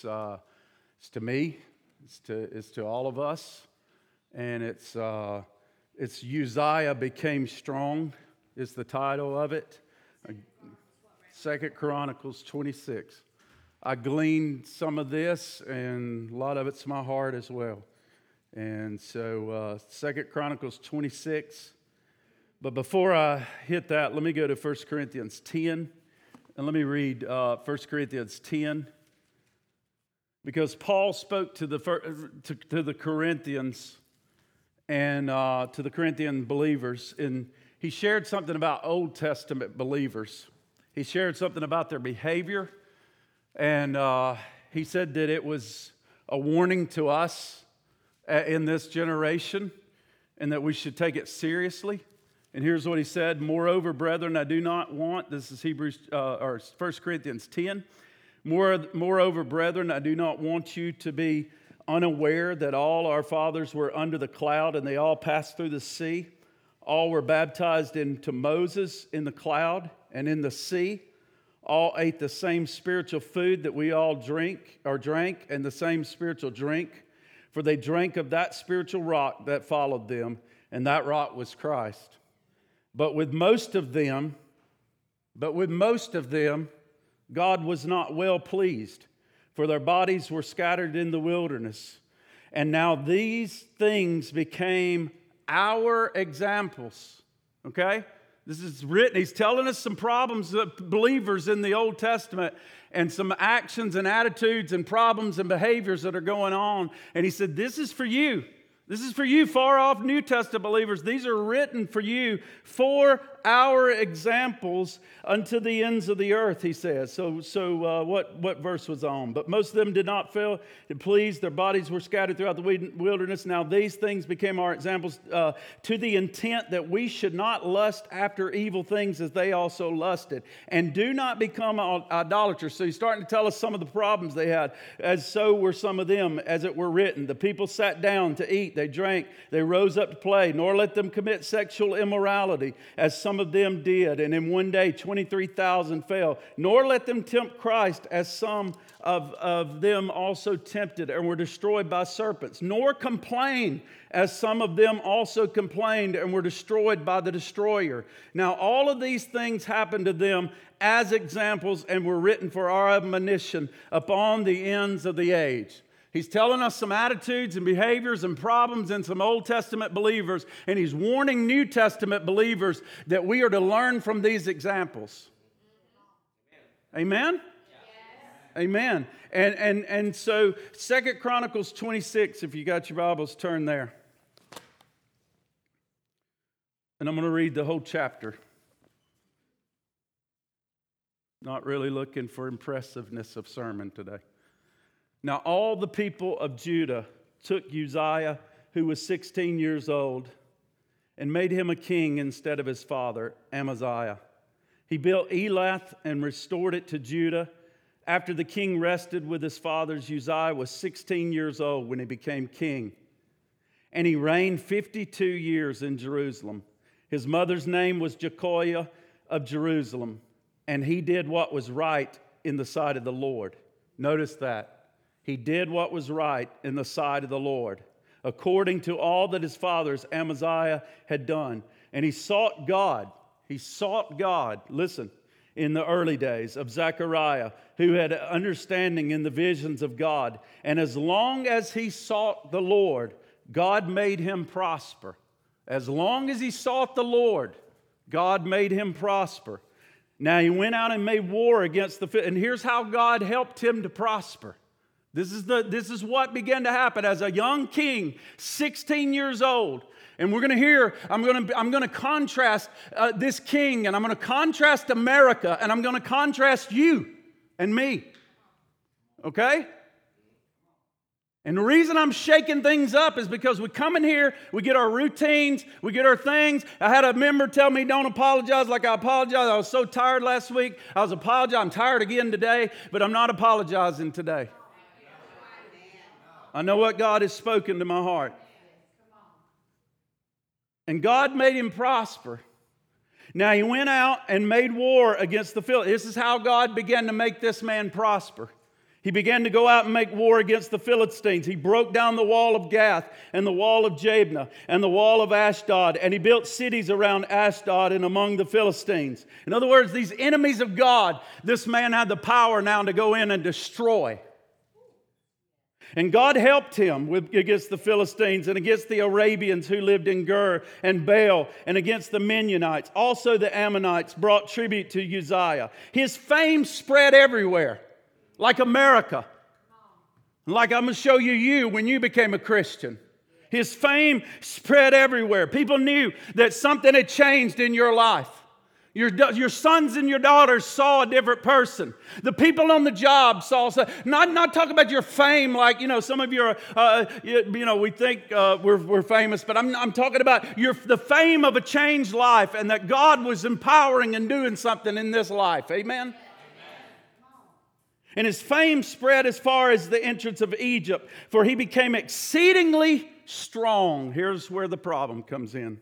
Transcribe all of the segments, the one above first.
It's, uh, it's to me, it's to, it's to all of us, and it's, uh, it's Uzziah became strong, is the title of it. Second Chronicles 26. I gleaned some of this, and a lot of it's my heart as well. And so, uh, Second Chronicles 26. But before I hit that, let me go to 1 Corinthians 10. And let me read uh, 1 Corinthians 10. Because Paul spoke to the, to, to the Corinthians and uh, to the Corinthian believers, and he shared something about Old Testament believers. He shared something about their behavior, and uh, he said that it was a warning to us uh, in this generation and that we should take it seriously. And here's what he said Moreover, brethren, I do not want, this is Hebrews, uh, or 1 Corinthians 10. More, moreover, brethren, I do not want you to be unaware that all our fathers were under the cloud and they all passed through the sea. All were baptized into Moses in the cloud and in the sea. All ate the same spiritual food that we all drink or drank, and the same spiritual drink. For they drank of that spiritual rock that followed them, and that rock was Christ. But with most of them, but with most of them, God was not well pleased, for their bodies were scattered in the wilderness. And now these things became our examples. Okay? This is written. He's telling us some problems of believers in the Old Testament and some actions and attitudes and problems and behaviors that are going on. And he said, This is for you. This is for you, far off New Testament believers. These are written for you for our examples unto the ends of the earth, he says. So, so uh, what, what verse was on? But most of them did not fail to please. Their bodies were scattered throughout the wilderness. Now, these things became our examples uh, to the intent that we should not lust after evil things as they also lusted. And do not become idolaters. So, he's starting to tell us some of the problems they had, as so were some of them, as it were written. The people sat down to eat, they drank, they rose up to play, nor let them commit sexual immorality, as some some of them did, and in one day 23,000 fell. Nor let them tempt Christ, as some of, of them also tempted and were destroyed by serpents. Nor complain, as some of them also complained and were destroyed by the destroyer. Now, all of these things happened to them as examples and were written for our admonition upon the ends of the age. He's telling us some attitudes and behaviors and problems in some Old Testament believers, and he's warning New Testament believers that we are to learn from these examples. Amen? Amen. And, and, and so, Second Chronicles 26, if you got your Bibles, turn there. And I'm going to read the whole chapter. Not really looking for impressiveness of sermon today. Now, all the people of Judah took Uzziah, who was 16 years old, and made him a king instead of his father, Amaziah. He built Elath and restored it to Judah. After the king rested with his fathers, Uzziah was 16 years old when he became king. And he reigned 52 years in Jerusalem. His mother's name was Jechiah of Jerusalem, and he did what was right in the sight of the Lord. Notice that. He did what was right in the sight of the Lord, according to all that his fathers Amaziah had done. And he sought God. He sought God, listen, in the early days of Zechariah, who had understanding in the visions of God. And as long as he sought the Lord, God made him prosper. As long as he sought the Lord, God made him prosper. Now he went out and made war against the, and here's how God helped him to prosper. This is, the, this is what began to happen as a young king, 16 years old. And we're going to hear, I'm going to, I'm going to contrast uh, this king, and I'm going to contrast America, and I'm going to contrast you and me. Okay? And the reason I'm shaking things up is because we come in here, we get our routines, we get our things. I had a member tell me, don't apologize like I apologize. I was so tired last week. I was apologizing. I'm tired again today, but I'm not apologizing today. I know what God has spoken to my heart. And God made him prosper. Now he went out and made war against the Philistines. This is how God began to make this man prosper. He began to go out and make war against the Philistines. He broke down the wall of Gath and the wall of Jabneh and the wall of Ashdod, and he built cities around Ashdod and among the Philistines. In other words, these enemies of God, this man had the power now to go in and destroy. And God helped him with, against the Philistines and against the Arabians who lived in Gur and Baal and against the Mennonites. Also, the Ammonites brought tribute to Uzziah. His fame spread everywhere like America. Like I'm going to show you you when you became a Christian. His fame spread everywhere. People knew that something had changed in your life. Your, your sons and your daughters saw a different person. The people on the job saw, not, not talk about your fame like, you know, some of you are, uh, you, you, know, we think uh, we're, we're famous, but I'm, I'm talking about your, the fame of a changed life and that God was empowering and doing something in this life. Amen? And his fame spread as far as the entrance of Egypt, for he became exceedingly strong. Here's where the problem comes in.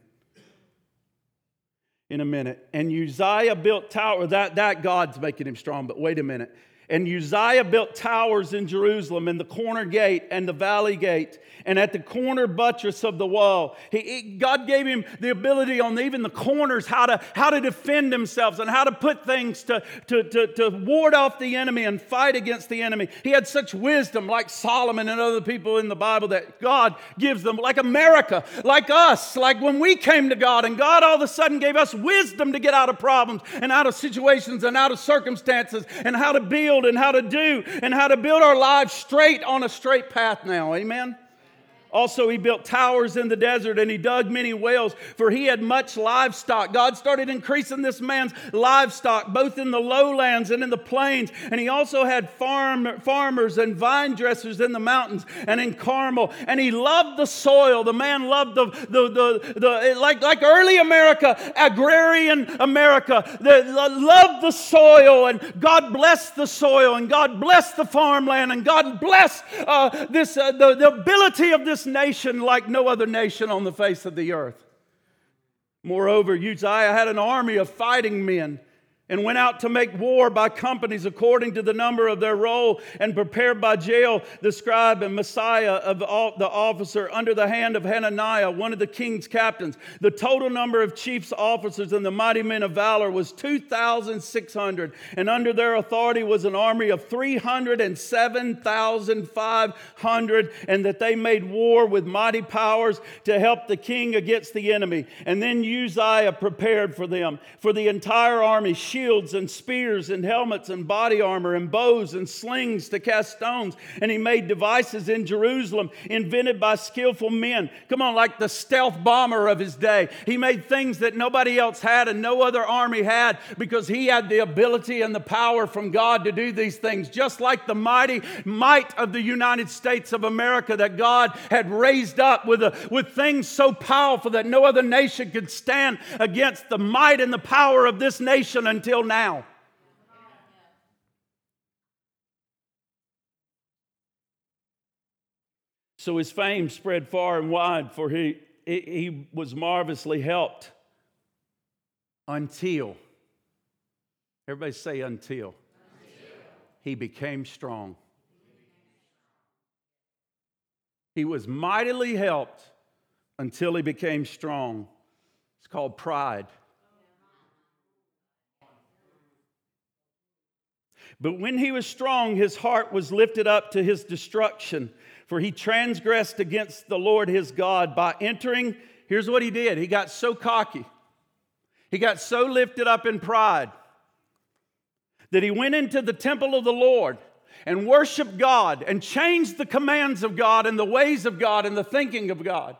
In a minute. And Uzziah built tower. That, that God's making him strong, but wait a minute. And Uzziah built towers in Jerusalem, in the corner gate and the valley gate, and at the corner buttress of the wall. He, he, God gave him the ability on even the corners how to, how to defend himself and how to put things to, to, to, to ward off the enemy and fight against the enemy. He had such wisdom, like Solomon and other people in the Bible, that God gives them, like America, like us, like when we came to God, and God all of a sudden gave us wisdom to get out of problems and out of situations and out of circumstances and how to build and how to do and how to build our lives straight on a straight path now. Amen. Also, he built towers in the desert and he dug many wells, for he had much livestock. God started increasing this man's livestock, both in the lowlands and in the plains. And he also had farm, farmers and vine dressers in the mountains and in Carmel. And he loved the soil. The man loved the, the, the, the like, like early America, agrarian America, the, loved the soil. And God blessed the soil and God blessed the farmland and God blessed uh, this, uh, the, the ability of this this nation like no other nation on the face of the earth. Moreover, Uzziah had an army of fighting men and went out to make war by companies according to the number of their roll, and prepared by Jael the scribe and Maaseiah of the officer under the hand of Hananiah, one of the king's captains. The total number of chiefs, officers, and the mighty men of valor was 2,600, and under their authority was an army of 307,500, and that they made war with mighty powers to help the king against the enemy. And then Uzziah prepared for them, for the entire army shields and spears and helmets and body armor and bows and slings to cast stones. And he made devices in Jerusalem invented by skillful men. Come on, like the stealth bomber of his day. He made things that nobody else had and no other army had because he had the ability and the power from God to do these things. Just like the mighty might of the United States of America that God had raised up with, a, with things so powerful that no other nation could stand against the might and the power of this nation until until now. So his fame spread far and wide, for he, he was marvelously helped until, everybody say until, until. he became strong. He was mightily helped until he became strong. It's called pride. But when he was strong, his heart was lifted up to his destruction, for he transgressed against the Lord his God by entering. Here's what he did he got so cocky, he got so lifted up in pride that he went into the temple of the Lord and worshiped God and changed the commands of God and the ways of God and the thinking of God.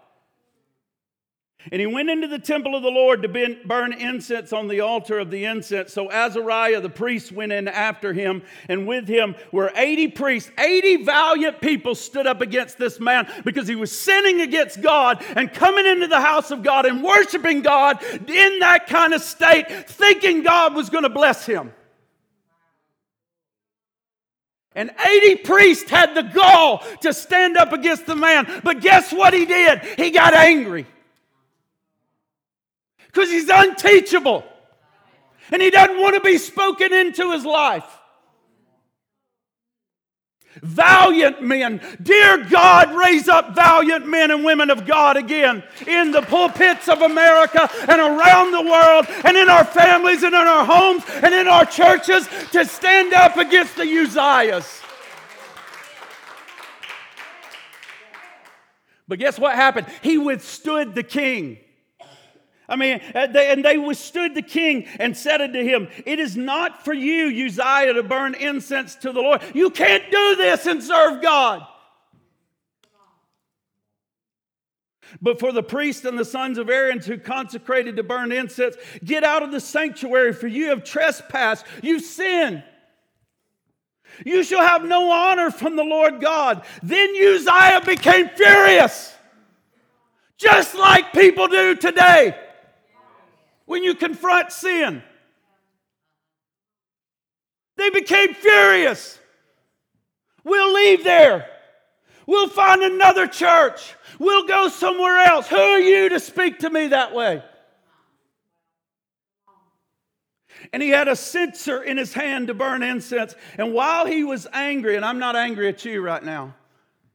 And he went into the temple of the Lord to burn incense on the altar of the incense. So Azariah the priest went in after him, and with him were 80 priests. 80 valiant people stood up against this man because he was sinning against God and coming into the house of God and worshiping God in that kind of state, thinking God was going to bless him. And 80 priests had the gall to stand up against the man. But guess what he did? He got angry because he's unteachable and he doesn't want to be spoken into his life. Valiant men. Dear God, raise up valiant men and women of God again in the pulpits of America and around the world and in our families and in our homes and in our churches to stand up against the Uzziahs. But guess what happened? He withstood the king. I mean, uh, and they withstood the king and said unto him, It is not for you, Uzziah, to burn incense to the Lord. You can't do this and serve God. But for the priests and the sons of Aaron who consecrated to burn incense, get out of the sanctuary, for you have trespassed, you sinned. You shall have no honor from the Lord God. Then Uzziah became furious, just like people do today when you confront sin. They became furious. We'll leave there. We'll find another church. We'll go somewhere else. Who are you to speak to me that way? And he had a censer in his hand to burn incense. And while he was angry, and I'm not angry at you right now,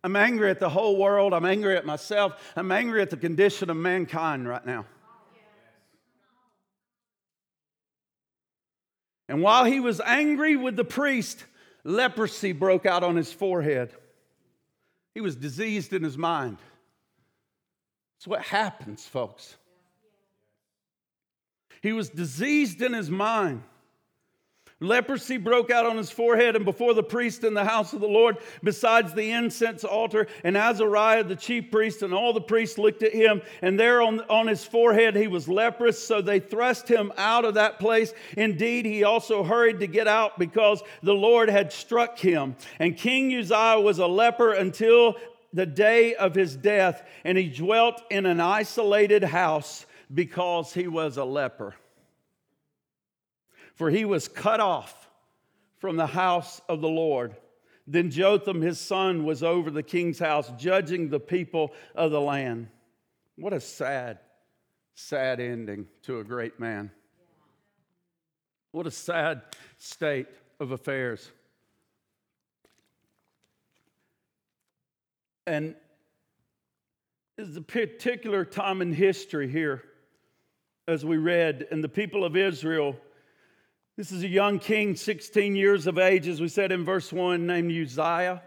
I'm angry at the whole world. I'm angry at myself. I'm angry at the condition of mankind right now. And while he was angry with the priest, leprosy broke out on his forehead. He was diseased in his mind. That's what happens, folks. He was diseased in his mind. Leprosy broke out on his forehead and before the priest in the house of the Lord, besides the incense altar. And Azariah, the chief priest, and all the priests looked at him, and there on, on his forehead he was leprous. So they thrust him out of that place. Indeed, he also hurried to get out because the Lord had struck him. And King Uzziah was a leper until the day of his death, and he dwelt in an isolated house because he was a leper for he was cut off from the house of the Lord. Then Jotham, his son, was over the king's house, judging the people of the land. What a sad, sad ending to a great man. What a sad state of affairs. And there's a particular time in history here, as we read, and the people of Israel this is a young king, 16 years of age, as we said in verse 1, named Uzziah.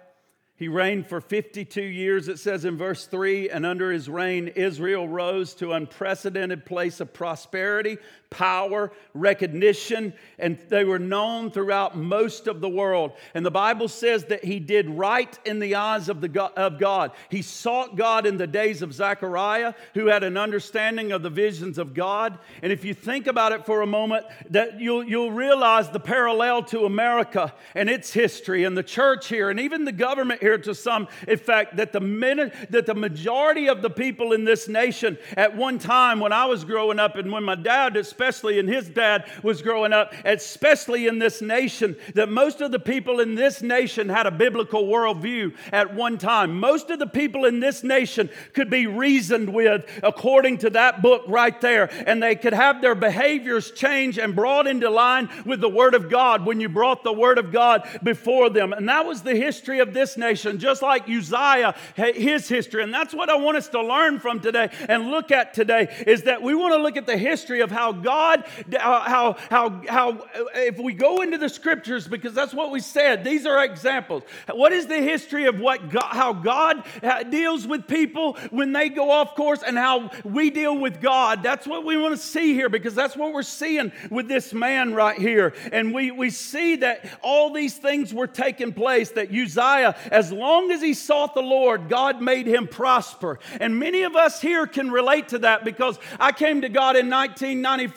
He reigned for 52 years, it says in verse 3, and under his reign, Israel rose to unprecedented place of prosperity, power, recognition, and they were known throughout most of the world. And the Bible says that he did right in the eyes of, the God, of God. He sought God in the days of Zechariah, who had an understanding of the visions of God. And if you think about it for a moment, that you'll, you'll realize the parallel to America and its history and the church here and even the government here to some effect that the minute that the majority of the people in this nation at one time when I was growing up and when my dad especially in his dad was growing up, especially in this nation, that most of the people in this nation had a biblical worldview at one time. Most of the people in this nation could be reasoned with according to that book right there, and they could have their behaviors changed and brought into line with the Word of God when you brought the Word of God before them. And that was the history of this nation, just like Uzziah, his history. And that's what I want us to learn from today and look at today is that we want to look at the history of how God, uh, how, how, how, if we go into the scriptures, because that's what we said, these are examples. What is the history of what God, how God uh, deals with people when they go off course and how we deal with God? That's what we want to see here because that's what we're seeing with this man right here. And we, we see that all these things were taking place, that Uzziah, as long as he sought the Lord, God made him prosper. And many of us here can relate to that because I came to God in 1995.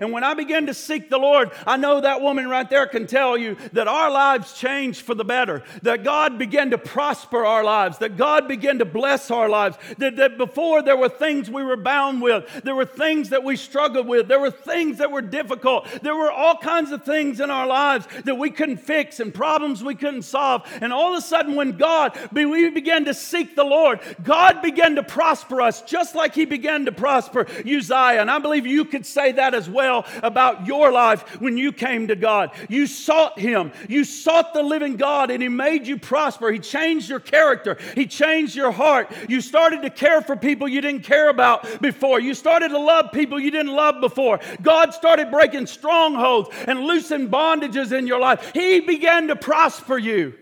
And when I began to seek the Lord, I know that woman right there can tell you that our lives changed for the better, that God began to prosper our lives, that God began to bless our lives, that, that before there were things we were bound with, there were things that we struggled with, there were things that were difficult, there were all kinds of things in our lives that we couldn't fix and problems we couldn't solve. And all of a sudden, when God, we began to seek the Lord, God began to prosper us just like He began to prosper Uzziah. And I believe you could say that as well about your life when you came to God. You sought Him, you sought the living God, and He made you prosper. He changed your character, He changed your heart. You started to care for people you didn't care about before, you started to love people you didn't love before. God started breaking strongholds and loosening bondages in your life. He began to prosper you.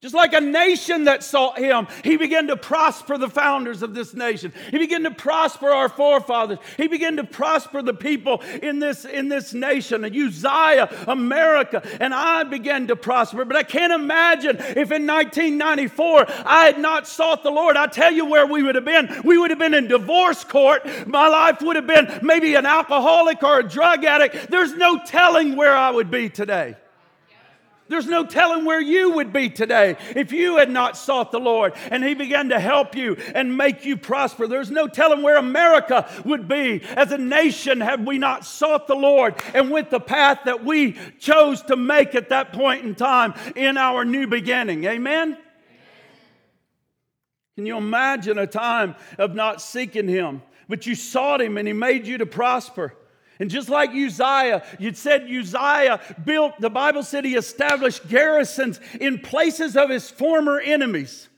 Just like a nation that sought him, he began to prosper the founders of this nation. He began to prosper our forefathers. He began to prosper the people in this, in this nation, Uzziah, America, and I began to prosper. But I can't imagine if in 1994 I had not sought the Lord. I tell you where we would have been. We would have been in divorce court. My life would have been maybe an alcoholic or a drug addict. There's no telling where I would be today. There's no telling where you would be today if you had not sought the Lord and He began to help you and make you prosper. There's no telling where America would be as a nation had we not sought the Lord and went the path that we chose to make at that point in time in our new beginning. Amen? Can you imagine a time of not seeking Him? But you sought Him and He made you to prosper. And just like Uzziah, you said Uzziah built, the Bible said he established garrisons in places of his former enemies.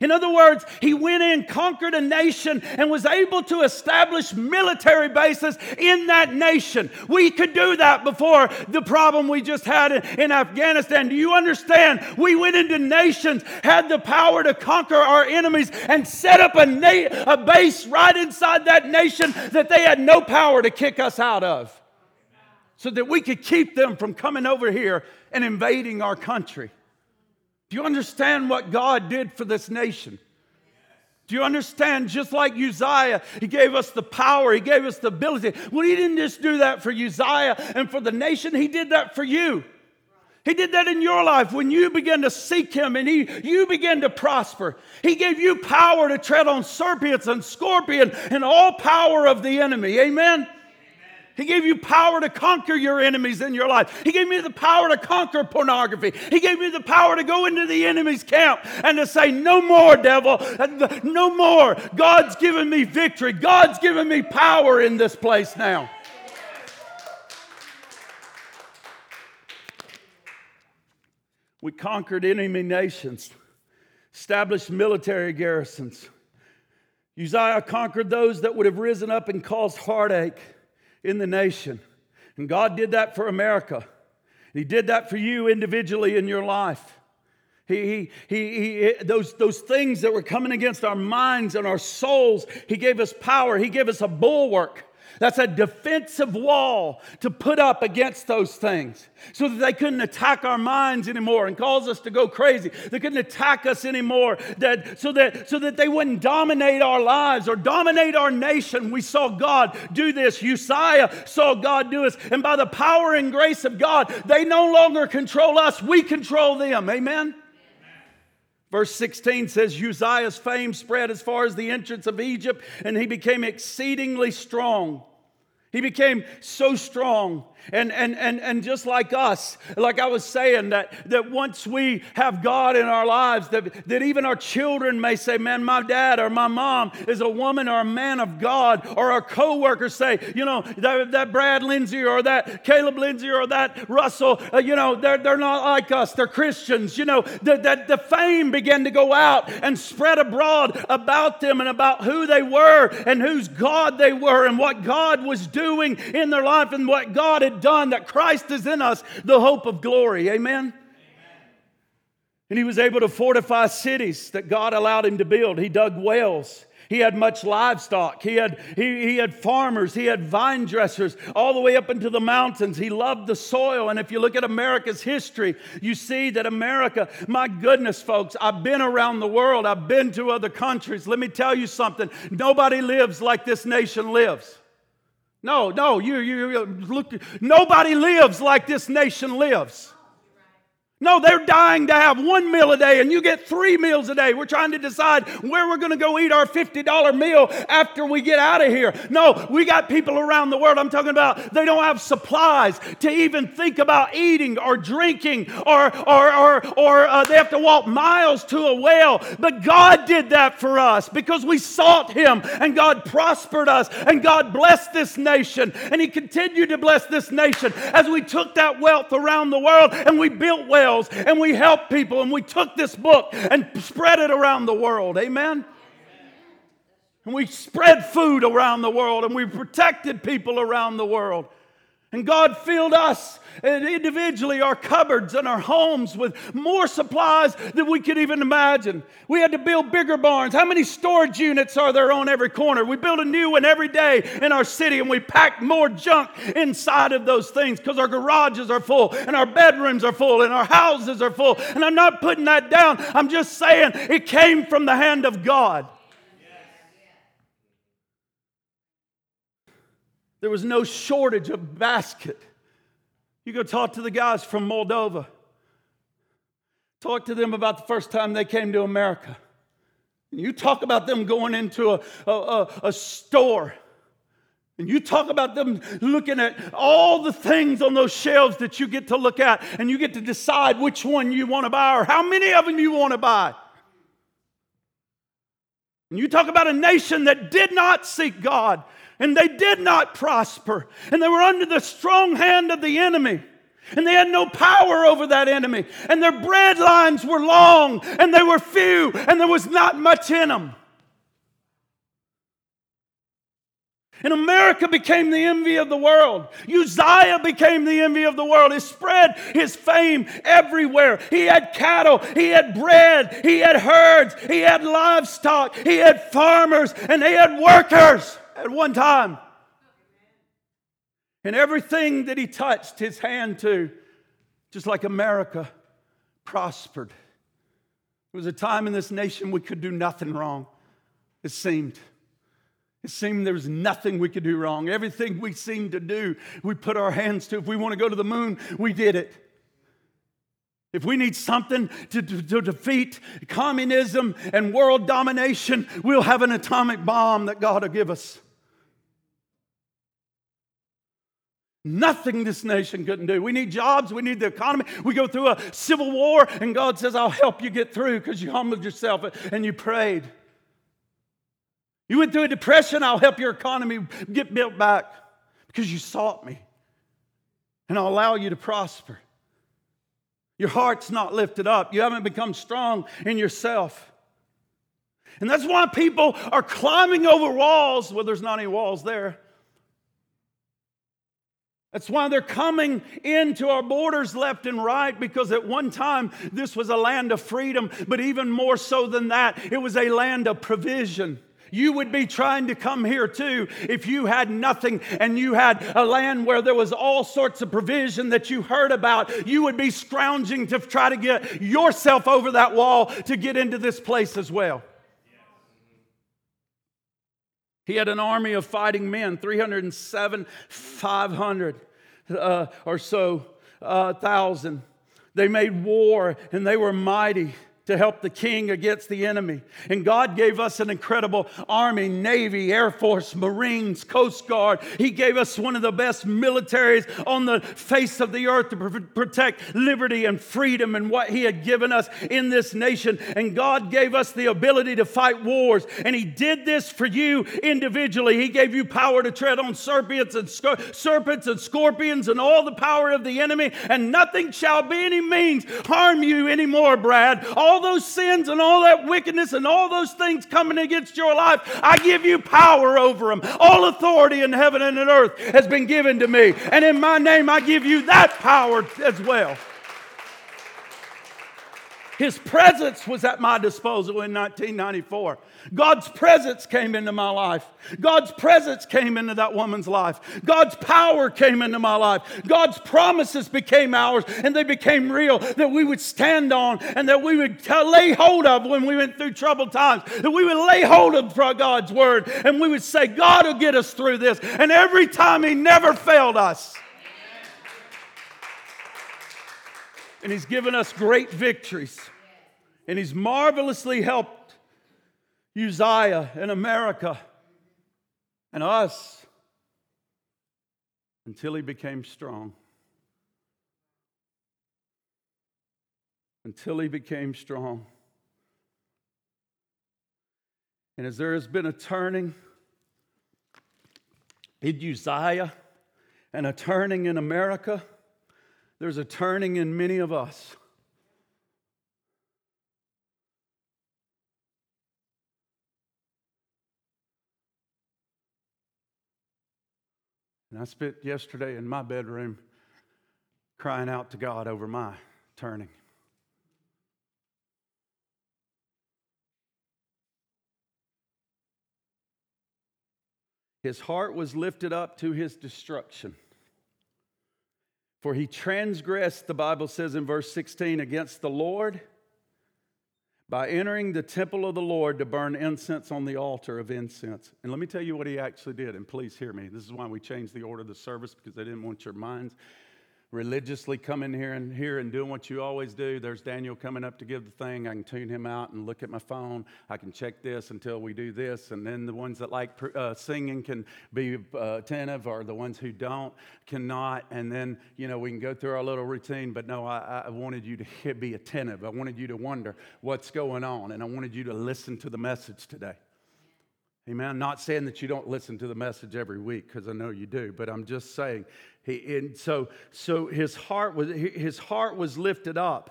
In other words, he went in, conquered a nation, and was able to establish military bases in that nation. We could do that before the problem we just had in, Afghanistan. Do you understand? We went into nations, had the power to conquer our enemies, and set up a, na- a base right inside that nation that they had no power to kick us out of. So that we could keep them from coming over here and invading our country. Do you understand what God did for this nation? Do you understand? Just like Uzziah, he gave us the power, he gave us the ability. Well, he didn't just do that for Uzziah and for the nation, he did that for you. He did that in your life when you began to seek Him and he, you began to prosper. He gave you power to tread on serpents and scorpions and all power of the enemy. Amen? He gave you power to conquer your enemies in your life. He gave me the power to conquer pornography. He gave me the power to go into the enemy's camp and to say, No more, devil. No more. God's given me victory. God's given me power in this place now. We conquered enemy nations, established military garrisons. Uzziah conquered those that would have risen up and caused heartache in the nation. And God did that for America. He did that for you individually in your life. He, he, he, he, those, those things that were coming against our minds and our souls, He gave us power. He gave us a bulwark. That's a defensive wall to put up against those things so that they couldn't attack our minds anymore and cause us to go crazy. They couldn't attack us anymore that, so, that, so that they wouldn't dominate our lives or dominate our nation. We saw God do this. Uzziah saw God do this. And by the power and grace of God, they no longer control us, we control them. Amen? Verse 16 says Uzziah's fame spread as far as the entrance of Egypt, and he became exceedingly strong. He became so strong and, and, and, and just like us, like I was saying, that, that once we have God in our lives, that, that even our children may say, Man, my dad or my mom is a woman or a man of God, or our coworkers say, You know, that, that Brad Lindsay or that Caleb Lindsay or that Russell, uh, you know, they're, they're not like us, they're Christians. You know, that, that the fame began to go out and spread abroad about them and about who they were and whose God they were and what God was doing in their life and what God had done, that Christ is in us, the hope of glory. Amen? Amen? And he was able to fortify cities that God allowed him to build. He dug wells. He had much livestock. He had, he, he had farmers. He had vine dressers all the way up into the mountains. He loved the soil. And if you look at America's history, you see that America, my goodness, folks, I've been around the world, I've been to other countries. Let me tell you something nobody lives like this nation lives. No, no, you, you, you look, nobody lives like this nation lives. No, they're dying to have one meal a day, and you get three meals a day. We're trying to decide where we're going to go eat our $50 meal after we get out of here. No, we got people around the world. I'm talking about they don't have supplies to even think about eating or drinking, or, or, or, or uh, they have to walk miles to a well. But God did that for us because we sought Him, and God prospered us, and God blessed this nation, and He continued to bless this nation as we took that wealth around the world and we built wells and we helped people and we took this book and spread it around the world. Amen? And we spread food around the world and we protected people around the world. And God filled us individually, our cupboards and our homes with more supplies than we could even imagine. We had to build bigger barns. How many storage units are there on every corner? We build a new one every day in our city and we pack more junk inside of those things because our garages are full and our bedrooms are full and our houses are full. And I'm not putting that down, I'm just saying it came from the hand of God. There was no shortage of basket. You go talk to the guys from Moldova. Talk to them about the first time they came to America. You talk about them going into a, a, a, store. And you talk about them looking at all the things on those shelves that you get to look at, and you get to decide which one you want to buy or how many of them you want to buy. And you talk about a nation that did not seek God, and they did not prosper, and they were under the strong hand of the enemy. And they had no power over that enemy. And their bread lines were long and they were few and there was not much in them. And America became the envy of the world. Uzziah became the envy of the world. He spread his fame everywhere. He had cattle, he had bread, he had herds, he had livestock, he had farmers, and he had workers at one time. And everything that he touched his hand to, just like America, prospered. There was a time in this nation we could do nothing wrong, it seemed. It seemed there was nothing we could do wrong. Everything we seemed to do, we put our hands to. If we want to go to the moon, we did it. If we need something to, to, to, defeat communism and world domination, we'll have an atomic bomb that God will give us. Nothing this nation couldn't do. We need jobs, we need the economy. We go through a civil war, and God says, I'll help you get through because you humbled yourself and you prayed. You went through a depression, I'll help your economy get built back because you sought me. And I'll allow you to prosper. Your heart's not lifted up. You haven't become strong in yourself. And that's why people are climbing over walls. Well, there's not any walls there. That's why they're coming into our borders left and right because at one time this was a land of freedom, but even more so than that, it was a land of provision. You would be trying to come here too if you had nothing and you had a land where there was all sorts of provision that you heard about. You would be scrounging to try to get yourself over that wall to get into this place as well. He had an army of fighting men, 307, 500 uh, or so uh, thousand. They made war and they were mighty to help the king against the enemy. And God gave us an incredible army, navy, air force, marines, coast guard. He gave us one of the best militaries on the face of the earth to pr- protect liberty and freedom and what he had given us in this nation. And God gave us the ability to fight wars. And he did this for you individually. He gave you power to tread on serpents and serpents and scorpions and all the power of the enemy. And nothing shall by any means harm you anymore, Brad. All all those sins and all that wickedness and all those things coming against your life, I give you power over them. All authority in heaven and in earth has been given to me. And in my name, I give you that power as well. His presence was at my disposal in 1994. God's presence came into my life. God's presence came into that woman's life. God's power came into my life. God's promises became ours and they became real that we would stand on and that we would lay hold of when we went through troubled times. That we would lay hold of God's word and we would say, God will get us through this. And every time He never failed us. And He's given us great victories. And He's marvelously helped Uzziah and America and us until He became strong. Until He became strong. And as there has been a turning in Uzziah and a turning in America, there's a turning in many of us. And I spent yesterday in my bedroom crying out to God over my turning. His heart was lifted up to his destruction. For he transgressed, the Bible says in verse 16, against the Lord by entering the temple of the Lord to burn incense on the altar of incense. And let me tell you what he actually did, and please hear me. This is why we changed the order of the service because I didn't want your minds religiously coming here and here and doing what you always do. There's Daniel coming up to give the thing. I can tune him out and look at my phone. I can check this until we do this. And then the ones that like uh, singing can be uh, attentive, or the ones who don't cannot. And then, you know, we can go through our little routine. But no, I, I wanted you to be attentive. I wanted you to wonder what's going on. And I wanted you to listen to the message today. Amen. Not saying that you don't listen to the message every week because I know you do, but I'm just saying. He, and so, so his heart was his heart was lifted up,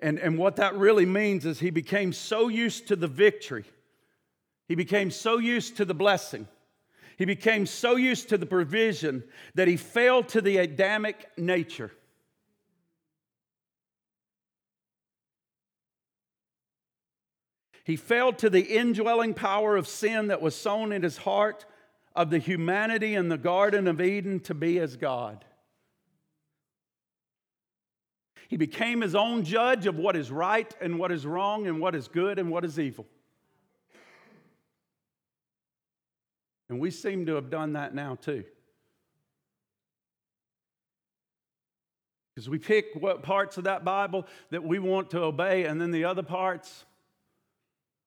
and and what that really means is he became so used to the victory, he became so used to the blessing, he became so used to the provision that he fell to the Adamic nature. He fell to the indwelling power of sin that was sown in his heart of the humanity in the Garden of Eden to be as God. He became his own judge of what is right and what is wrong and what is good and what is evil. And we seem to have done that now too. Because we pick what parts of that Bible that we want to obey, and then the other parts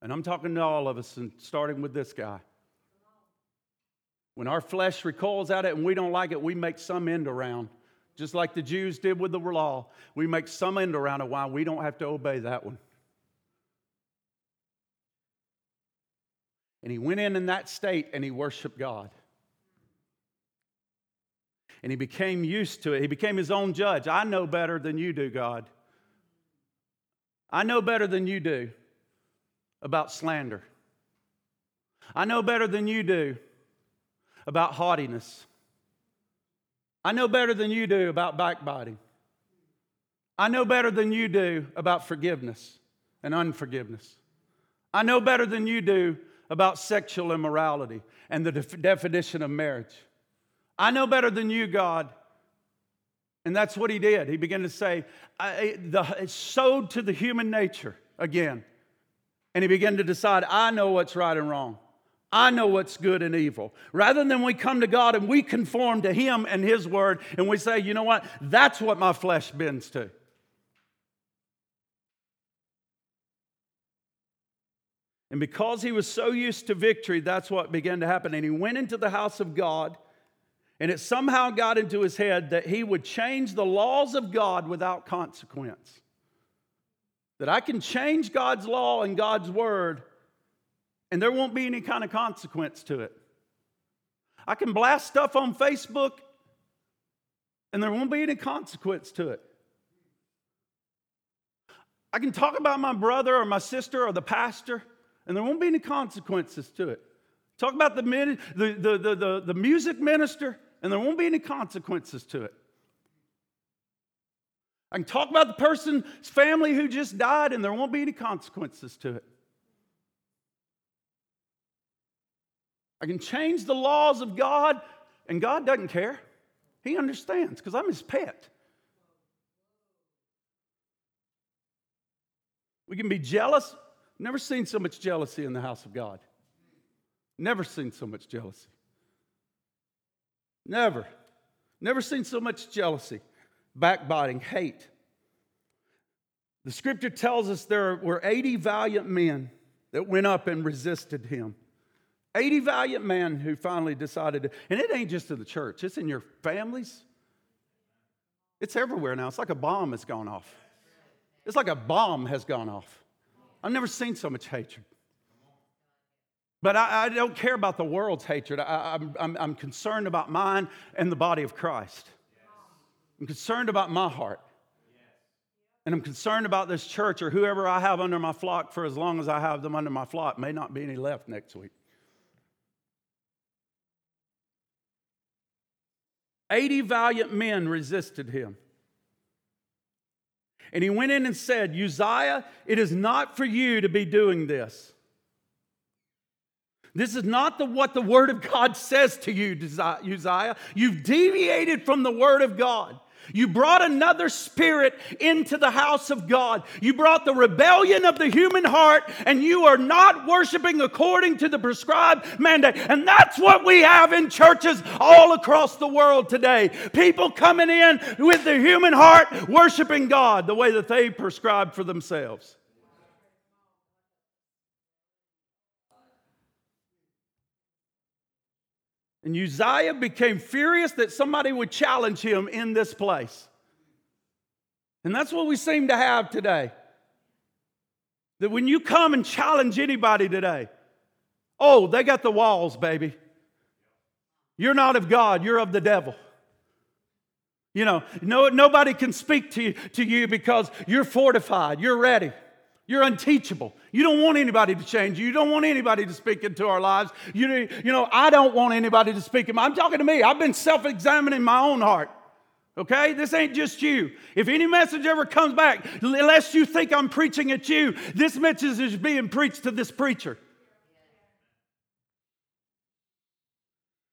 and I'm talking to all of us, and starting with this guy. When our flesh recoils at it and we don't like it, we make some end around. Just like the Jews did with the law, we make some end around of why we don't have to obey that one. And he went in in that state and he worshiped God. And he became used to it. He became his own judge. I know better than you do, God. I know better than you do about slander. I know better than you do about haughtiness. I know better than you do about backbiting. I know better than you do about forgiveness and unforgiveness. I know better than you do about sexual immorality and the def- definition of marriage. I know better than you, God. And that's what he did. He began to say, I, the, it's sowed to the human nature again and he began to decide, I know what's right and wrong. I know what's good and evil. Rather than we come to God and we conform to Him and His Word and we say, you know what? That's what my flesh bends to. And because he was so used to victory, that's what began to happen. And he went into the house of God, and it somehow got into his head that he would change the laws of God without consequence. That I can change God's law and God's word, and there won't be any kind of consequence to it. I can blast stuff on Facebook, and there won't be any consequence to it. I can talk about my brother or my sister or the pastor, and there won't be any consequences to it. Talk about the, the, the, the, the music minister, and there won't be any consequences to it. I can talk about the person's family who just died, and there won't be any consequences to it. I can change the laws of God, and God doesn't care. He understands because I'm his pet. We can be jealous. Never seen so much jealousy in the house of God. Never seen so much jealousy. Never. Never seen so much jealousy backbiting, hate. The scripture tells us there were 80 valiant men that went up and resisted him. 80 valiant men who finally decided to, and it ain't just in the church, it's in your families. It's everywhere now. It's like a bomb has gone off. It's like a bomb has gone off. I've never seen so much hatred. But I, I don't care about the world's hatred. I, I'm, I'm, I'm concerned about mine and the body of Christ. I'm concerned about my heart. And I'm concerned about this church or whoever I have under my flock for as long as I have them under my flock. May not be any left next week. 80 valiant men resisted him. And he went in and said, Uzziah, it is not for you to be doing this. This is not the, what the Word of God says to you, Uzziah. You've deviated from the Word of God. You brought another spirit into the house of God. You brought the rebellion of the human heart, and you are not worshiping according to the prescribed mandate. And that's what we have in churches all across the world today. People coming in with the human heart, worshiping God the way that they prescribe for themselves. And Uzziah became furious that somebody would challenge him in this place. And that's what we seem to have today. That when you come and challenge anybody today, oh, they got the walls, baby. You're not of God, you're of the devil. You know, no, nobody can speak to you, to you because you're fortified, you're ready. You're unteachable. You don't want anybody to change you. You don't want anybody to speak into our lives. You, you know, I don't want anybody to speak. I'm talking to me. I've been self examining my own heart. Okay? This ain't just you. If any message ever comes back, unless you think I'm preaching at you, this message is being preached to this preacher.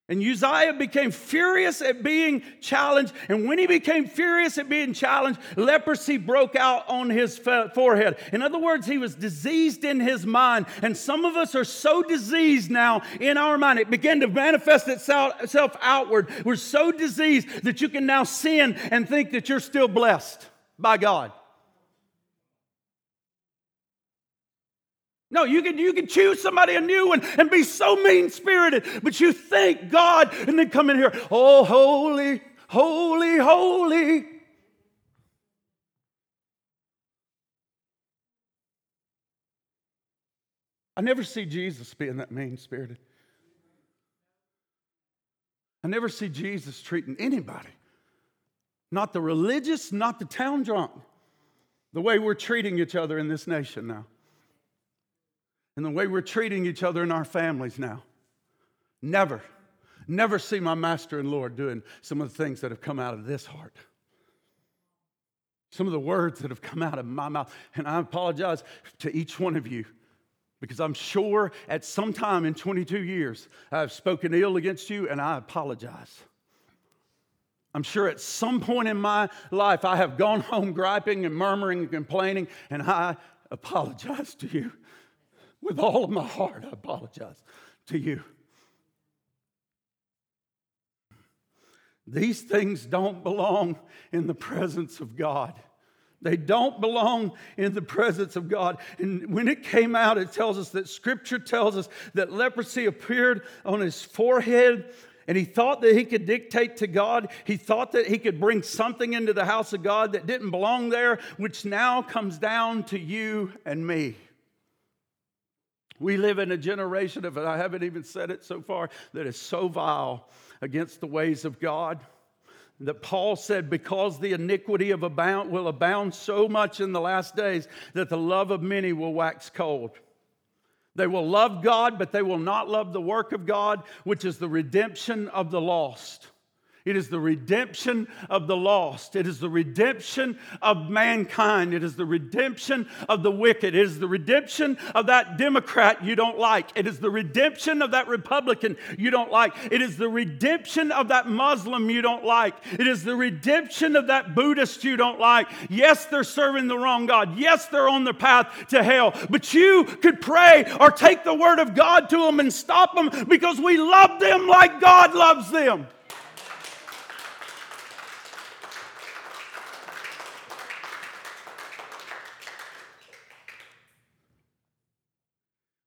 And Uzziah became furious at being challenged. And when he became furious at being challenged, leprosy broke out on his forehead. In other words, he was diseased in his mind. And some of us are so diseased now in our mind, it began to manifest itself outward. We're so diseased that you can now sin and think that you're still blessed by God. No, you can, you can choose somebody a new and, and be so mean spirited, but you thank God and then come in here, oh, holy, holy, holy. I never see Jesus being that mean spirited. I never see Jesus treating anybody, not the religious, not the town drunk, the way we're treating each other in this nation now and the way we're treating each other in our families now. Never, never see my master and Lord doing some of the things that have come out of this heart. Some of the words that have come out of my mouth. And I apologize to each one of you because I'm sure at some time in 22 years I've spoken ill against you and I apologize. I'm sure at some point in my life I have gone home griping and murmuring and complaining, and I apologize to you with all of my heart, I apologize to you. These things don't belong in the presence of God. They don't belong in the presence of God. And when it came out, it tells us that scripture tells us that leprosy appeared on his forehead. And he thought that he could dictate to God. He thought that he could bring something into the house of God that didn't belong there, which now comes down to you and me. We live in a generation of, I haven't even said it so far, that is so vile against the ways of God that Paul said, because the iniquity of abound will abound so much in the last days that the love of many will wax cold. They will love God, but they will not love the work of God, which is the redemption of the lost. It is the redemption of the lost. It is the redemption of mankind. It is the redemption of the wicked. It is the redemption of that Democrat you don't like. It is the redemption of that Republican you don't like. It is the redemption of that Muslim you don't like. It is the redemption of that Buddhist you don't like. Yes, they're serving the wrong God. Yes, they're on the path to hell. But you could pray or take the word of God to them and stop them because we love them like God loves them.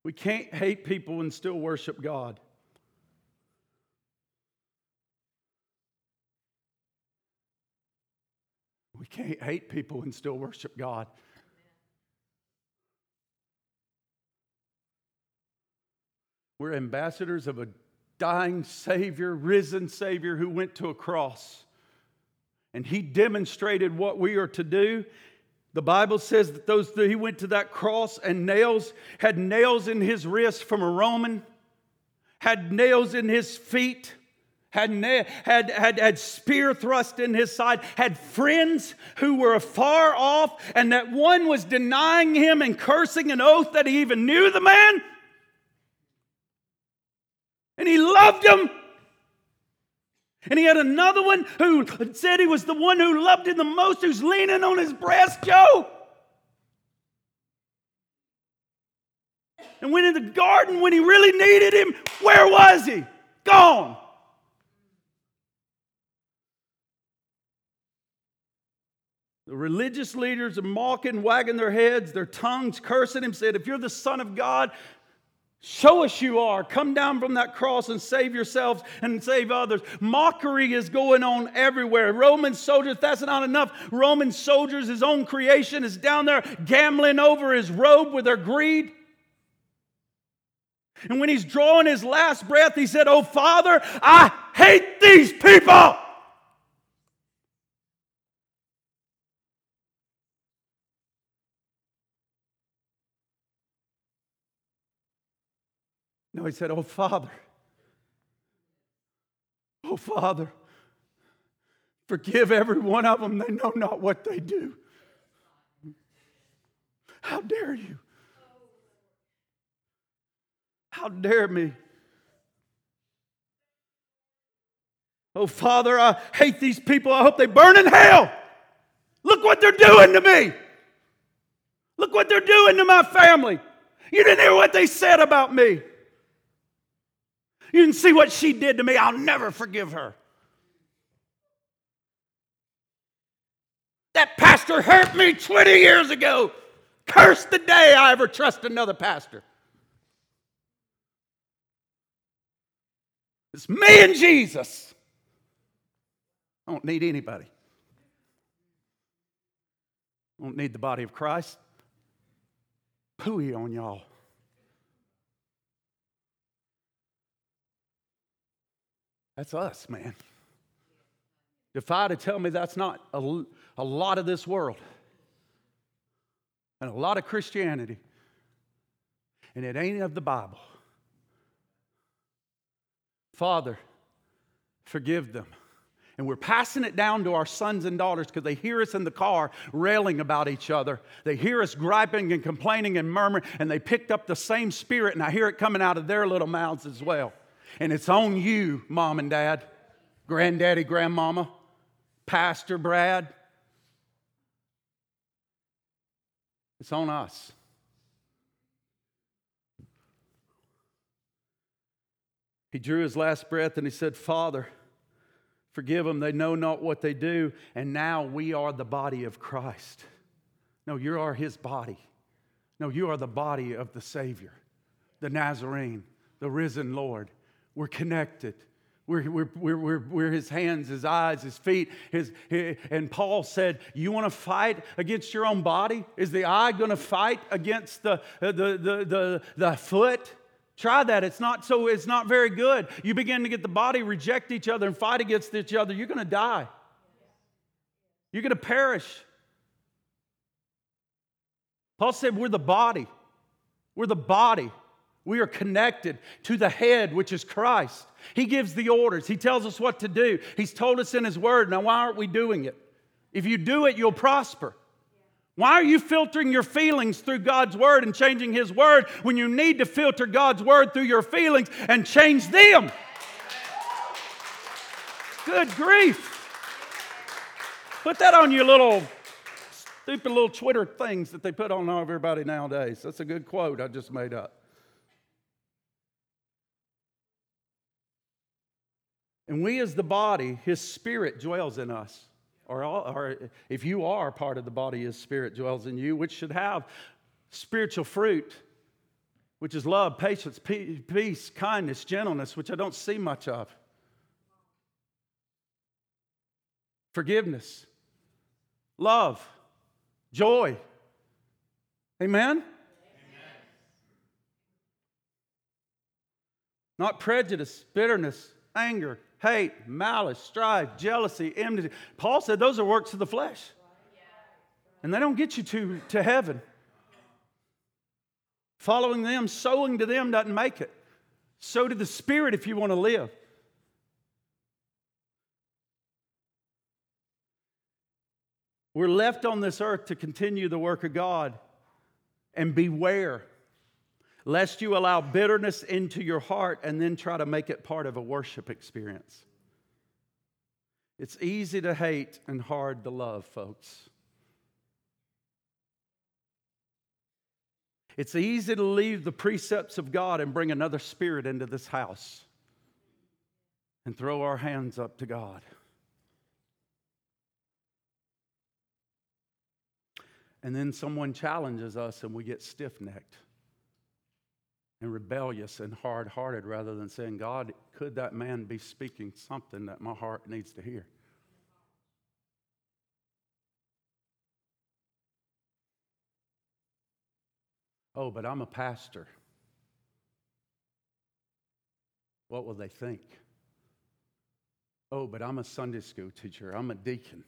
We can't hate people and still worship God. We can't hate people and still worship God. We're ambassadors of a dying Savior, risen Savior who went to a cross. And He demonstrated what we are to do. The Bible says that those he went to that cross and nails had nails in his wrist from a Roman, had nails in his feet had, had, had, had spear thrust in his side, had friends who were afar off, and that one was denying him and cursing an oath that he even knew the man. And he loved him. And he had another one who said he was the one who loved him the most, who's leaning on his breast, Joe. And when in the garden when he really needed him. Where was he? Gone. The religious leaders are mocking, wagging their heads, their tongues cursing him, said, If you're the Son of God, show us you are. Come down from that cross and save yourselves and save others. Mockery is going on everywhere. Roman soldiers, that's not enough. Roman soldiers, his own creation, is down there gambling over his robe with their greed. And when he's drawing his last breath, he said, Oh, Father, I hate these people. He said, Oh, Father, oh, Father, forgive every one of them. They know not what they do. How dare you? How dare me? Oh, Father, I hate these people. I hope they burn in hell. Look what they're doing to me. Look what they're doing to my family. You didn't hear what they said about me. You didn't see what she did to me. I'll never forgive her. That pastor hurt me 20 years ago. Curse the day I ever trust another pastor. It's me and Jesus. I don't need anybody. I don't need the body of Christ. Pooey on y'all. That's us, man. Defy to tell me that's not a, a lot of this world and a lot of Christianity, and it ain't of the Bible. Father, forgive them. And we're passing it down to our sons and daughters because they hear us in the car railing about each other. They hear us griping and complaining and murmuring, and they picked up the same spirit, and I hear it coming out of their little mouths as well. And it's on you, mom and dad, granddaddy, grandmama, Pastor Brad. It's on us. He drew his last breath and he said, Father, forgive them. They know not what they do. And now we are the body of Christ. No, you are his body. No, you are the body of the Savior, the Nazarene, the risen Lord. We're connected. We're, we're, we're, we're, his hands, his eyes, his feet. His, his and Paul said, You want to fight against your own body? Is the eye going to fight against the, uh, the, the, the, the foot? Try that. It's not so, it's not very good. You begin to get the body reject each other and fight against each other, you're going to die. You're going to perish. Paul said, We're the body. We're the body. We are connected to the head, which is Christ. He gives the orders, He tells us what to do. He's told us in His Word. Now, why aren't we doing it? If you do it, you'll prosper. Why are you filtering your feelings through God's Word and changing His Word when you need to filter God's Word through your feelings and change them? Good grief. Put that on your little stupid little Twitter things that they put on everybody nowadays. That's a good quote I just made up. And we, as the body, His Spirit dwells in us. Or, or if you are part of the body, His Spirit dwells in you, which should have spiritual fruit which is love, patience, peace, kindness, gentleness, which I don't see much of. Forgiveness, love, joy. Amen? Amen? Not prejudice, bitterness, anger, hate, malice, strife, jealousy, enmity. Paul said those are works of the flesh. And they don't get you to, to heaven. Following them, sowing to them doesn't make it. So to the Spirit if you want to live. We're left on this earth to continue the work of God. And beware lest you allow bitterness into your heart and then try to make it part of a worship experience. It's easy to hate and hard to love, folks. It's easy to leave the precepts of God and bring another spirit into this house and throw our hands up to God. And then someone challenges us and we get stiff necked and rebellious and hard hearted rather than saying, God, could that man be speaking something that my heart needs to hear? Oh, but I'm a pastor. What will they think? Oh, but I'm a Sunday school teacher. I'm a deacon.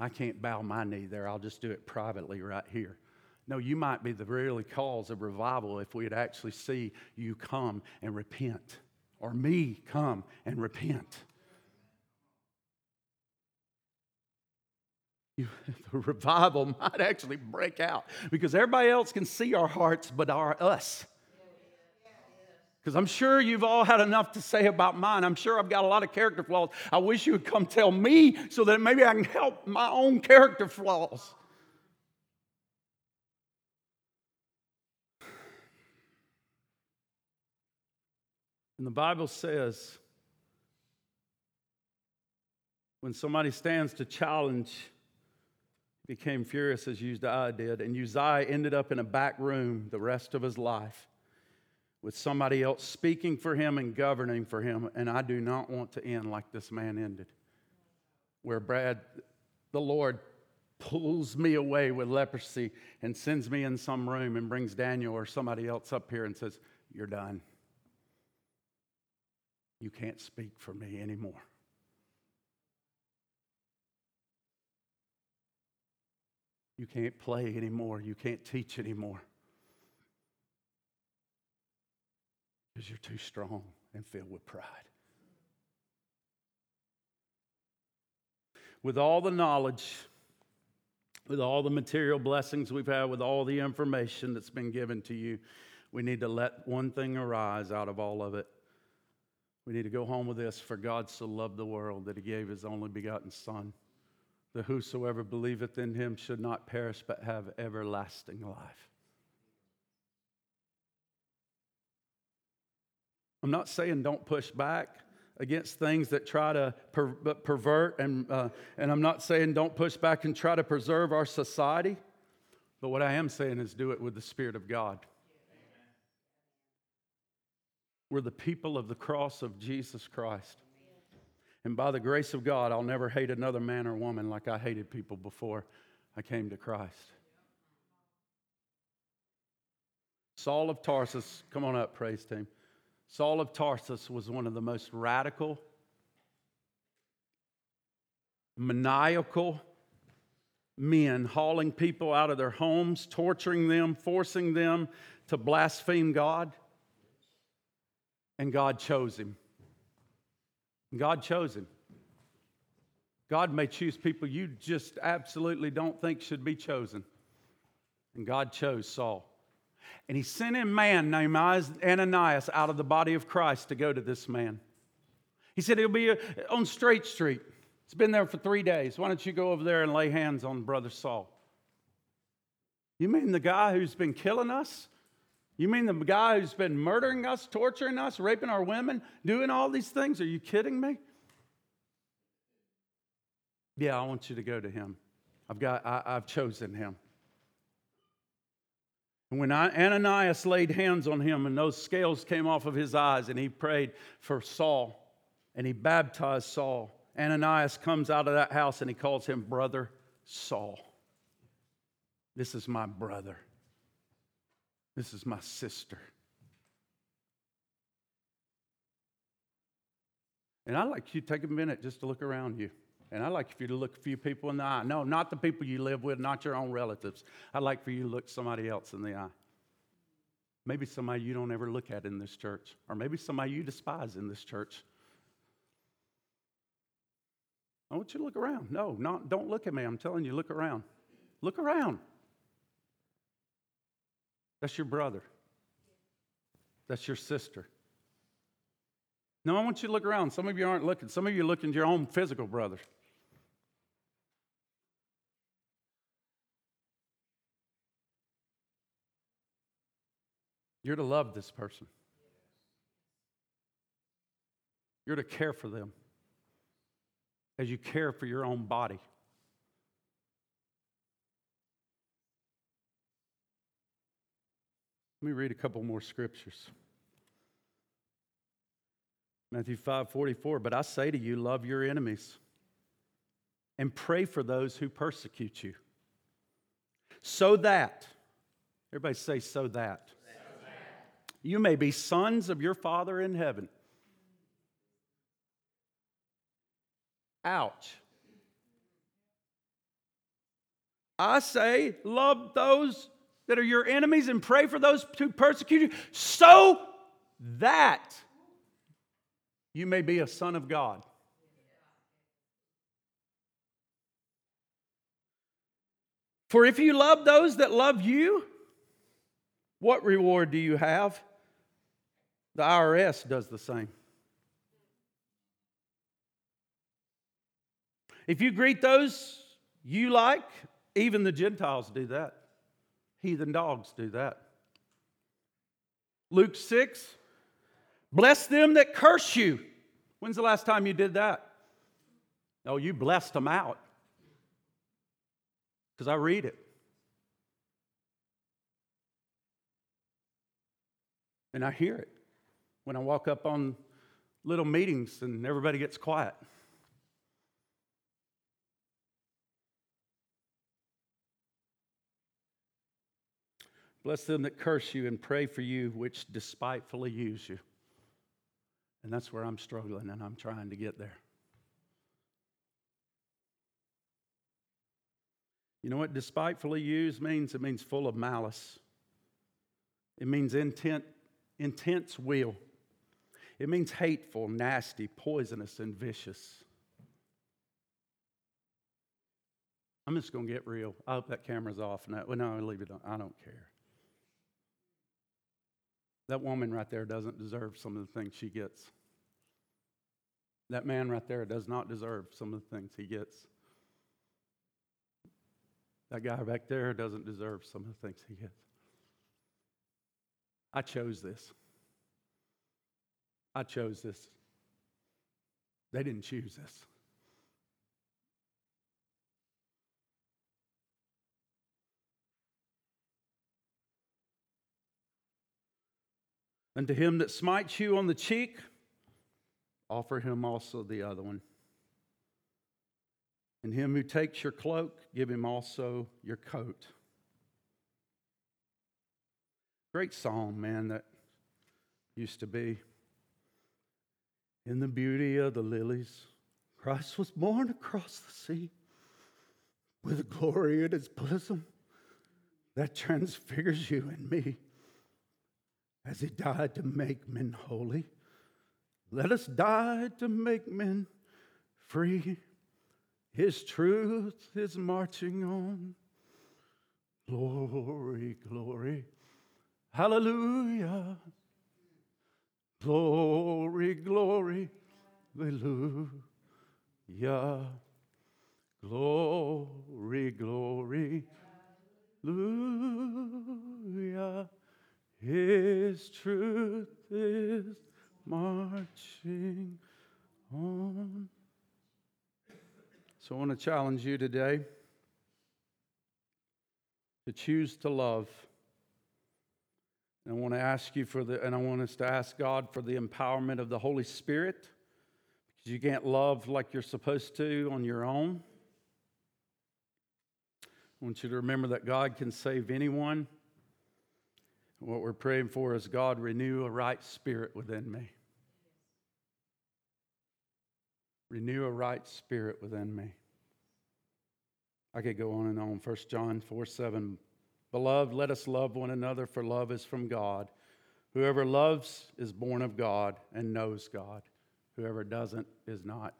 I can't bow my knee there. I'll just do it privately right here. No, you might be the really cause of revival if we'd actually see you come and repent, or me come and repent. you, the revival might actually break out because everybody else can see our hearts but our us. Because i'm sure you've all had enough to say about mine. I'm sure i've got a lot of character flaws. I wish you would come tell me so that maybe i can help my own character flaws and the bible says when somebody stands to challenge became furious as Uzziah did, and Uzziah ended up in a back room the rest of his life with somebody else speaking for him and governing for him. And I do not want to end like this man ended, where Brad, the Lord, pulls me away with leprosy and sends me in some room and brings Daniel or somebody else up here and says, You're done. You can't speak for me anymore. You can't play anymore. You can't teach anymore. Because you're too strong and filled with pride. With all the knowledge, with all the material blessings we've had, with all the information that's been given to you, we need to let one thing arise out of all of it. We need to go home with this for God so loved the world that he gave his only begotten Son that whosoever believeth in him should not perish but have everlasting life. I'm not saying don't push back against things that try to per- pervert, and, uh, and I'm not saying don't push back and try to preserve our society, but what I am saying is do it with the Spirit of God. We're the people of the cross of Jesus Christ. And by the grace of God, I'll never hate another man or woman like I hated people before I came to Christ. Saul of Tarsus, come on up, praise team. Saul of Tarsus was one of the most radical, maniacal men, hauling people out of their homes, torturing them, forcing them to blaspheme God. And God chose him. God chose him. God may choose people you just absolutely don't think should be chosen. And God chose Saul. And he sent a man named Ananias out of the body of Christ to go to this man. He said, He'll be uh, on Straight Street. It's been there for three days. Why don't you go over there and lay hands on Brother Saul? You mean the guy who's been killing us? You mean the guy who's been murdering us, torturing us, raping our women, doing all these things? Are you kidding me? Yeah, I want you to go to him. I've got I, I've chosen him. And when Ananias laid hands on him and those scales came off of his eyes and he prayed for Saul and he baptized Saul, Ananias comes out of that house and he calls him brother Saul. This is my brother. This is my sister. And I'd like you to take a minute just to look around you. And I'd like for you to look a few people in the eye. No, not the people you live with, not your own relatives. I'd like for you to look somebody else in the eye. Maybe somebody you don't ever look at in this church, or maybe somebody you despise in this church. I want you to look around. No, not, don't look at me. I'm telling you, look around. Look around. That's your brother. That's your sister. Now, I want you to look around. Some of you aren't looking. Some of you are looking at your own physical brother. You're to love this person. You're to care for them as you care for your own body. Let me read a couple more scriptures. Matthew 5 44. But I say to you, love your enemies and pray for those who persecute you. So that, everybody say, so that, so that. you may be sons of your Father in heaven. Ouch. I say, love those that are your enemies and pray for those who persecute you, so that you may be a son of God. For if you love those that love you, what reward do you have? The IRS does the same. If you greet those you like, even the Gentiles do that. Heathen dogs do that. Luke 6 Bless them that curse you. When's the last time you did that? Oh, you blessed them out. Because I read it. And I hear it when I walk up on little meetings and everybody gets quiet. Bless them that curse you and pray for you, which despitefully use you. And that's where I'm struggling and I'm trying to get there. You know what despitefully used means? It means full of malice. It means intent, intense will. It means hateful, nasty, poisonous, and vicious. I'm just going to get real. I hope that camera's off. No, no, I'll leave it on. I don't care. That woman right there doesn't deserve some of the things she gets. That man right there does not deserve some of the things he gets. That guy back there doesn't deserve some of the things he gets. I chose this. I chose this. They didn't choose this. And to him that smites you on the cheek, offer him also the other one. And him who takes your cloak, give him also your coat. Great song, man, that used to be. In the beauty of the lilies, Christ was born across the sea with a glory in his bosom that transfigures you and me as he died to make men holy. Let us die to make men free. His truth is marching on. Glory, glory, hallelujah. Glory, glory, hallelujah. Glory, glory, hallelujah. His truth is marching on. So I want to challenge you today to choose to love And I want to ask you for the, and I want us to ask God for the empowerment of the Holy Spirit because you can't love like you're supposed to on your own. I want you to remember that God can save anyone. What we're praying for is God renew a right spirit within me. Renew a right spirit within me. I could go on and on. 1 John 4 7. Beloved, let us love one another, for love is from God. Whoever loves is born of God and knows God. Whoever doesn't is not.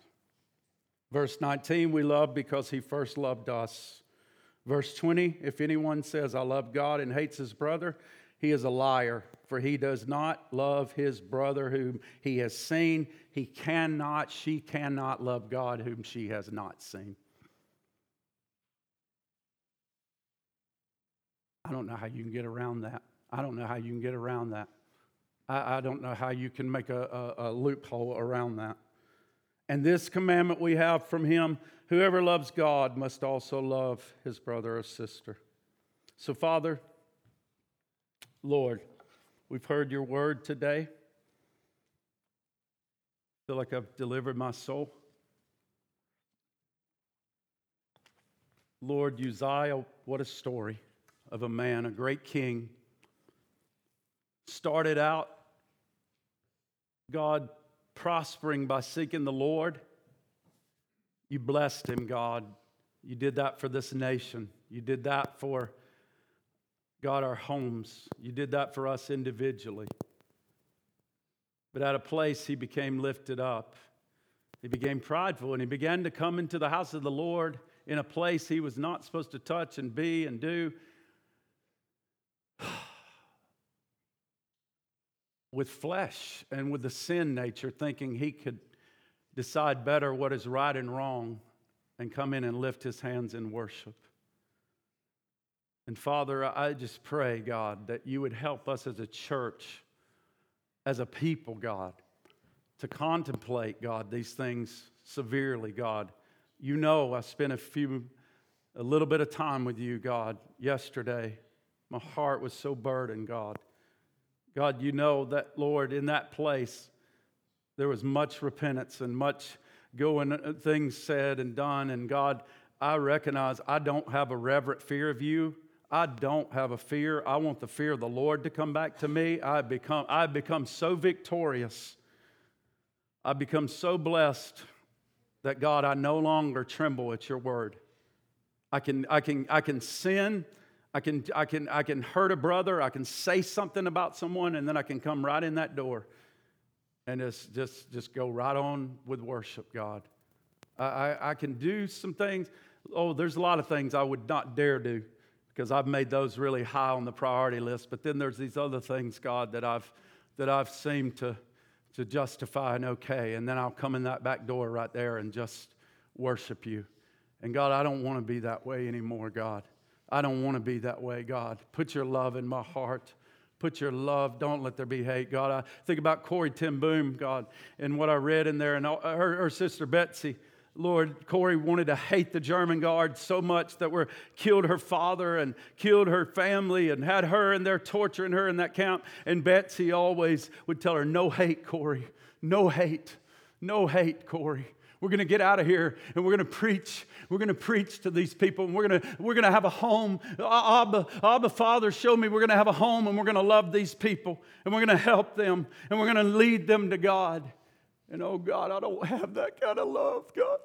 Verse 19, we love because he first loved us. Verse 20, if anyone says, I love God and hates his brother, he is a liar, for he does not love his brother whom he has seen. He cannot, she cannot love God whom she has not seen. I don't know how you can get around that. I don't know how you can get around that. I, I don't know how you can make a, a, a loophole around that. And this commandment we have from him whoever loves God must also love his brother or sister. So, Father, Lord, we've heard your word today. I feel like I've delivered my soul. Lord, Uzziah, oh, what a story of a man, a great king. Started out, God prospering by seeking the Lord. You blessed him, God. You did that for this nation. You did that for, God, our homes. You did that for us individually. But at a place, he became lifted up. He became prideful and he began to come into the house of the Lord in a place he was not supposed to touch and be and do. with flesh and with the sin nature, thinking he could decide better what is right and wrong and come in and lift his hands in worship. And Father, I just pray, God, that you would help us as a church, as a people, God, to contemplate, God, these things severely, God. You know, I spent a few, a little bit of time with you, God, yesterday. My heart was so burdened, God. God, you know that, Lord, in that place, there was much repentance and much going, uh, things said and done. And God, I recognize I don't have a reverent fear of you. I don't have a fear. I want the fear of the Lord to come back to me. I become, I become so victorious. I become so blessed that God, I no longer tremble at your word. I can, I can, I can sin I can, I, can, I can hurt a brother, I can say something about someone, and then I can come right in that door and just, just, just go right on with worship, God. I, I, I can do some things. Oh, there's a lot of things I would not dare do because I've made those really high on the priority list. But then there's these other things, God, that I've, that I've seemed to, to justify and okay. And then I'll come in that back door right there and just worship you. And God, I don't want to be that way anymore, God. I don't want to be that way, God. Put your love in my heart. Put your love. Don't let there be hate, God. I think about Corrie ten Boom, God, and what I read in there, and uh, her, her sister Betsy. Lord, Corrie wanted to hate the German guard so much that were killed her father and killed her family and had her and they're torturing her in that camp. And Betsy always would tell her, No hate, Corrie. No hate. No hate, Corrie. We're going to get out of here and we're going to preach. We're going to preach to these people and we're going to, we're going to have a home. Abba, Abba, Father, show me we're going to have a home and we're going to love these people and we're going to help them and we're going to lead them to God. And oh God, I don't have that kind of love, God.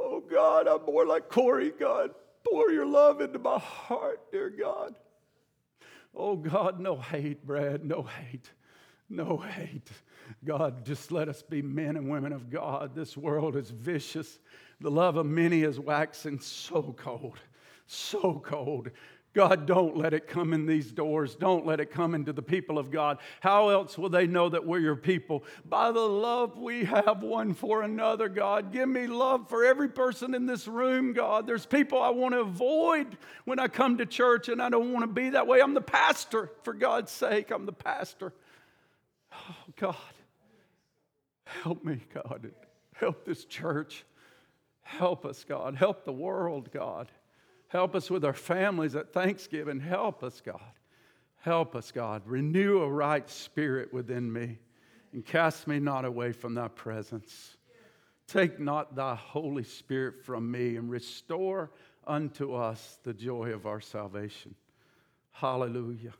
Oh God, I'm more like Corrie, God. Pour your love into my heart, dear God. Oh God, no hate, Brad, no hate, no hate. God, just let us be men and women of God. This world is vicious. The love of many is waxing so cold, so cold. God, don't let it come in these doors. Don't let it come into the people of God. How else will they know that we're your people? By the love we have one for another, God. Give me love for every person in this room, God. There's people I want to avoid when I come to church, and I don't want to be that way. I'm the pastor, for God's sake. I'm the pastor. Oh, God. Help me, God. Help this church. Help us, God. Help the world, God. Help us with our families at Thanksgiving. Help us, God. Help us, God. Renew a right spirit within me and cast me not away from thy presence. Take not thy Holy Spirit from me and restore unto us the joy of our salvation. Hallelujah.